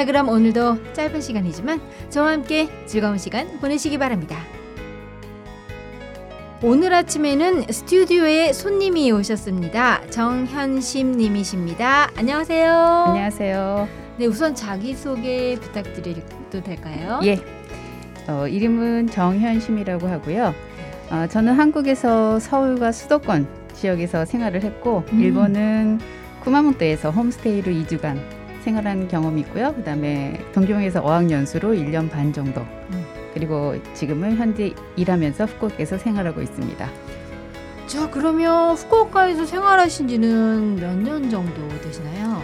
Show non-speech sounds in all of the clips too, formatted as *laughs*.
자 그럼 오늘도 짧은 시간이지만 저와 함께 즐거운 시간 보내시기 바랍니다. 오늘 아침에는 스튜디오에 손님이 오셨습니다. 정현심 님이십니다. 안녕하세요. 안녕하세요. 네, 우선 자기소개 부탁드려도 될까요? 예. 어, 이름은 정현심이라고 하고요. 어, 저는 한국에서 서울과 수도권 지역에서 생활을 했고 음. 일본은 쿠마모토에서 홈스테이로 2주간 생활한 경험이 있고요. 그다음에 동경에서 어학연수로 1년 반 정도. 음. 그리고 지금은 현재 일하면서 후쿠오카에서 생활하고 있습니다. 자, 그러면 후쿠오카에서 생활하신 지는 몇 년 정도 되시나요?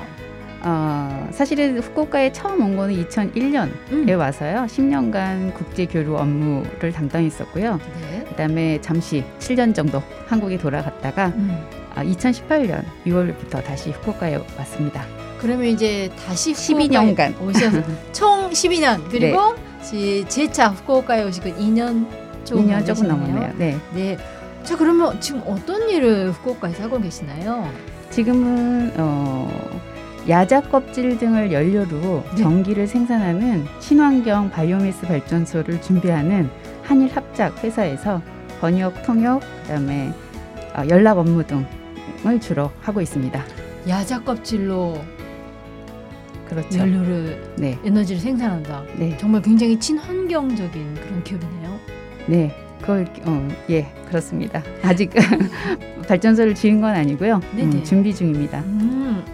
어, 사실은 후쿠오카에 처음 온 거는 2001년에 음. 와서요. 10년간 국제 교류 업무를 담당했었고요. 네. 그다음에 잠시 7년 정도 한국에 돌아갔다가 음. 아, 2018년 6월부터 다시 후쿠오카에 왔습니다. 그러면 이제 다시 12년간. 후쿠오카에 오셔서 *laughs* 총 12년 그리고 지- 제차 후쿠오카에 오시고 2년 조금 2년 조금. 넘었네요. 네. 네. 자 그러면 지금 어떤 일을 후쿠오카에서 하고 계시나요? 지금은 어, 야자 껍질 등을 연료로 네. 전기를 생산하는 친환경 바이오매스 발전소를 준비하는 한일 합작 회사에서 번역, 통역, 그다음에 어, 연락 업무 등을 주로 하고 있습니다. 야자 껍질로 그렇죠. 연료를 네, 에너지를 생산한다. 네, 정말 굉장히 친환경적인 그런 기업이네요. 네. 그걸 어, 예 그렇습니다. 아직 *laughs* 발전소를 지은 건 아니고요. 음, 준비 중입니다. 음,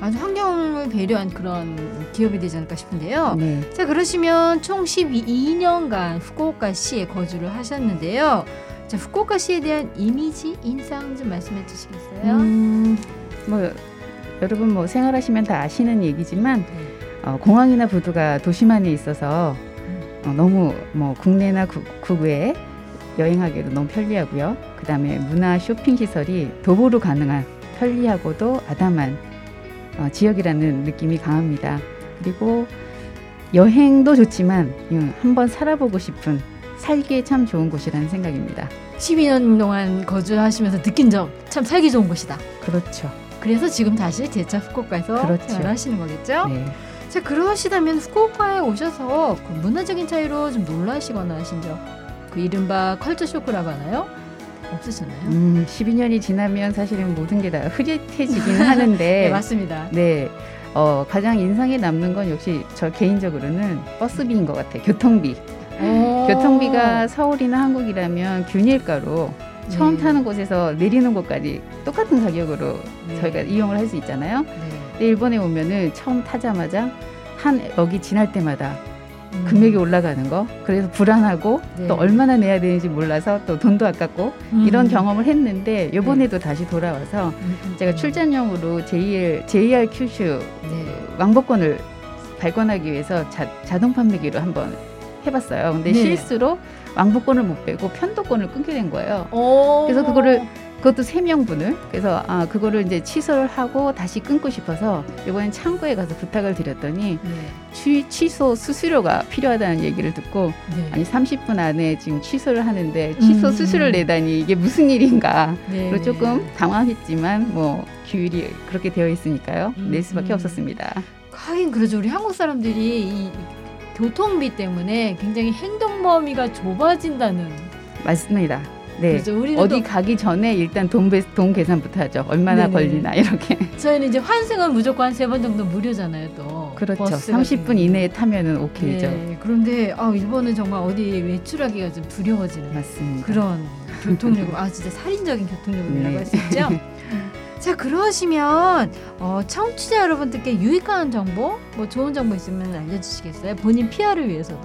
아주 환경을 배려한 그런 기업이 되지 않을까 싶은데요. 네. 자 그러시면 총 12년간 후쿠오카시에 거주를 하셨는데요. 자 후쿠오카시에 대한 이미지 인상 좀 말씀해 주시겠어요? 음, 뭐 여러분 뭐 생활하시면 다 아시는 얘기지만 네. 어, 공항이나 부두가 도시만에 있어서 어, 너무 뭐 국내나 국, 국외 여행하기도 너무 편리하고요. 그다음에 문화 쇼핑 시설이 도보로 가능한 편리하고도 아담한 어, 지역이라는 느낌이 강합니다. 그리고 여행도 좋지만 음, 한번 살아보고 싶은 살기에 참 좋은 곳이라는 생각입니다. 12년 동안 거주하시면서 느낀 점 참 살기 좋은 곳이다. 그렇죠. 그래서 지금 다시 재차 후쿠오카에서 그렇죠. 생활하시는 거겠죠? 네. 자 그러시다면 후쿠오카에 오셔서 그 문화적인 차이로 좀 놀라시거나 하신 적, 그 이른바 컬처 쇼크라고 하나요? 없으셨나요? 음, 12년이 지나면 사실은 모든 게 다 흐릿해지긴 *laughs* 하는데 네 맞습니다. 네. 어, 가장 인상에 남는 건 역시 저 개인적으로는 버스비인 것 같아요. 교통비. 오. 교통비가 서울이나 한국이라면 균일가로 처음 네. 타는 곳에서 내리는 곳까지 똑같은 가격으로 네. 저희가 이용을 할 수 있잖아요. 네. 근데 일본에 오면은 처음 타자마자 한 여기 지날 때마다 음. 금액이 올라가는 거. 그래서 불안하고 네. 또 얼마나 내야 되는지 몰라서 또 돈도 아깝고 이런 음. 경험을 했는데 이번에도 다시 돌아와서 음, 음, 제가 음. 출전용으로 JR, JR 큐슈 네. 왕복권을 발권하기 위해서 자, 자동 판매기로 한번 해봤어요. 근데 네. 실수로 왕복권을 못 빼고 편도권을 끊게 된 거예요. 오. 그래서 그거를 그것도 세 명분을 그래서 아 그거를 이제 취소를 하고 다시 끊고 싶어서 이번엔 창구에 가서 부탁을 드렸더니 네. 취, 취소 수수료가 필요하다는 얘기를 듣고 네. 아니 30분 안에 지금 취소를 하는데 취소 음. 수수료를 내다니 이게 무슨 일인가 네. 그리고 조금 당황했지만 뭐 규율이 그렇게 되어 있으니까요 음, 낼 수밖에 음. 없었습니다. 하긴 그러죠. 우리 한국 사람들이 이 교통비 때문에 굉장히 행동 범위가 좁아진다는. 맞습니다. 네. 그렇죠. 어디 또 가기 전에 일단 돈, 배, 돈 계산부터 하죠. 얼마나 네네. 걸리나 이렇게. 저희는 이제 환승은 무조건 한세번 정도 무료잖아요. 또 그렇죠. 버스 같은 30분 경우는. 이내에 타면은 오케이죠. 네. 그런데 아 일본은 정말 어디 외출하기가 좀 두려워지는 맞습니다. 그런 교통요금. 아 진짜 살인적인 교통요금이라고 네. 할수 있죠. 자 그러시면 어, 청취자 여러분들께 유익한 정보, 뭐 좋은 정보 있으면 알려주시겠어요? 본인 PR을 위해서도.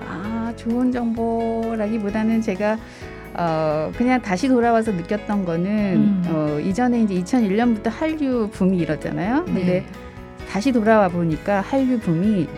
아, 좋은 정보라기보다는 제가 어, 그냥 다시 돌아와서 느꼈던 거는 음. 어, 이전에 이제 2001년부터 한류 붐이 일었잖아요. 근데 네. 다시 돌아와 보니까 한류 붐이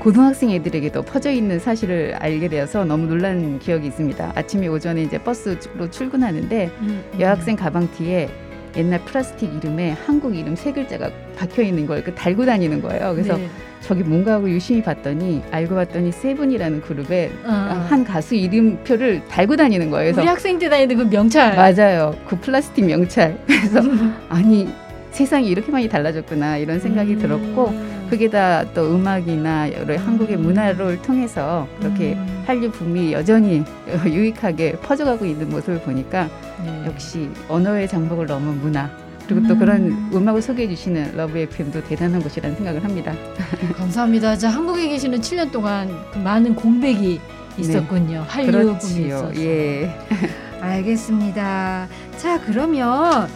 고등학생 애들에게도 퍼져 있는 사실을 알게 되어서 너무 놀란 기억이 있습니다. 아침에 오전에 이제 버스로 출근하는데 음, 음. 여학생 가방 뒤에 옛날 플라스틱 이름에 한국 이름 세 글자가 박혀 있는 걸그 달고 다니는 거예요. 그래서 네. 저기 뭔가 하고 유심히 봤더니 알고 봤더니 세븐이라는 그룹에 어. 한 가수 이름표를 달고 다니는 거예요. 우리 그래서 학생 때 다니는 그 명찰. 맞아요. 그 플라스틱 명찰. *laughs* 그래서 *laughs* 아니 세상이 이렇게 많이 달라졌구나 이런 생각이 음. 들었고 그게 다 또 음악이나 여러 한국의 문화를 통해서 그렇게 음. 한류 붐이 여전히 *laughs* 유익하게 퍼져가고 있는 모습을 보니까 네. 역시 언어의 장벽을 넘은 문화 그리고 또 음. 그런 음악을 소개해 주시는 Love FM도 대단한 곳이라는 생각을 합니다. *laughs* 감사합니다. 자, 한국에 계시는 7년 동안 그 많은 공백이 있었군요. 한류 붐이 네. 있어서. 예. *laughs* 알겠습니다. 자, 그러면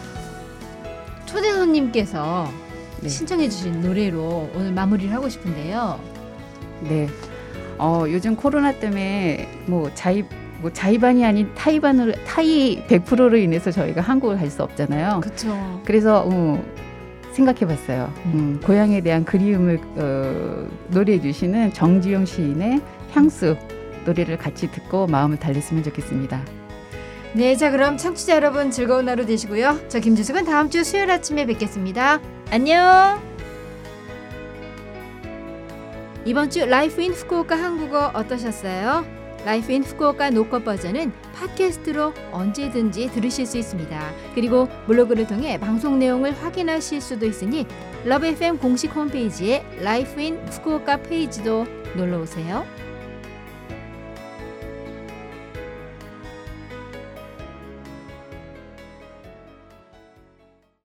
초대 손님께서 네. 신청해 주신 노래로 오늘 마무리를 하고 싶은데요. 네. 어, 요즘 코로나 때문에 뭐 자입 뭐 자의반이 아닌 타의반으로 타의 100%로 인해서 저희가 한국을 갈 수 없잖아요. 그렇죠. 그래서 어, 생각해봤어요. 음. 음, 고향에 대한 그리움을 어, 노래해 주시는 정지용 시인의 향수 노래를 같이 듣고 마음을 달랬으면 좋겠습니다. 네, 자 그럼 청취자 여러분 즐거운 하루 되시고요. 저 김지숙은 다음 주 수요일 아침에 뵙겠습니다. 안녕. 이번 주 Life in Fukuoka 한국어 어떠셨어요? Life in Fukuoka 녹화 버전은 팟캐스트로 언제든지 들으실 수 있습니다. 그리고 블로그를 통해 방송 내용을 확인하실 수도 있으니 Love FM 공식 홈페이지에 Life in Fukuoka 페이지도 놀러 오세요.